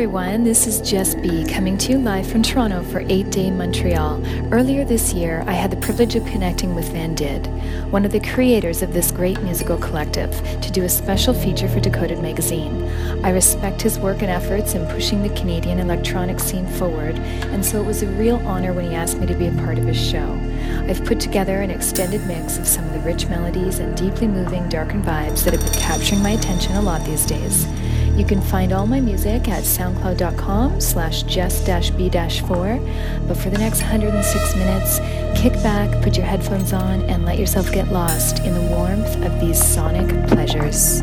Everyone, this is juSt b coming to you live from Toronto for 8 Day Montreal. Earlier this year, I had the privilege of connecting with Van Did, one of the creators of this great musical collective, to do a special feature for Decoded magazine. I respect his work and efforts in pushing the Canadian electronic scene forward, and so it was a real honor when he asked me to be a part of his show. I've put together an extended mix of some of the rich melodies and deeply moving, darkened vibes that have been capturing my attention a lot these days. You can find all my music at soundcloud.com slash just-b-4. But for the next 106 minutes, kick back, put your headphones on, and let yourself get lost in the warmth of these sonic pleasures.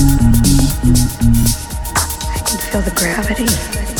I can feel the gravity.